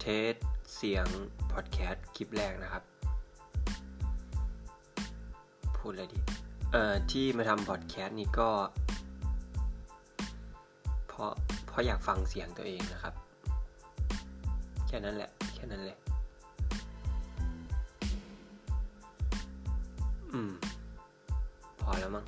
เทสเสียงพอดแคสต์คลิปแรกนะครับ พูดอะไรดีเอ่อที่มาทำพอดแคสต์นี้ก็เพราะเพราะอยากฟังเสียงตัวเองนะครับ แค่นั้นแหละ แค่นั้นเลย อืม พอแล้วมั้ง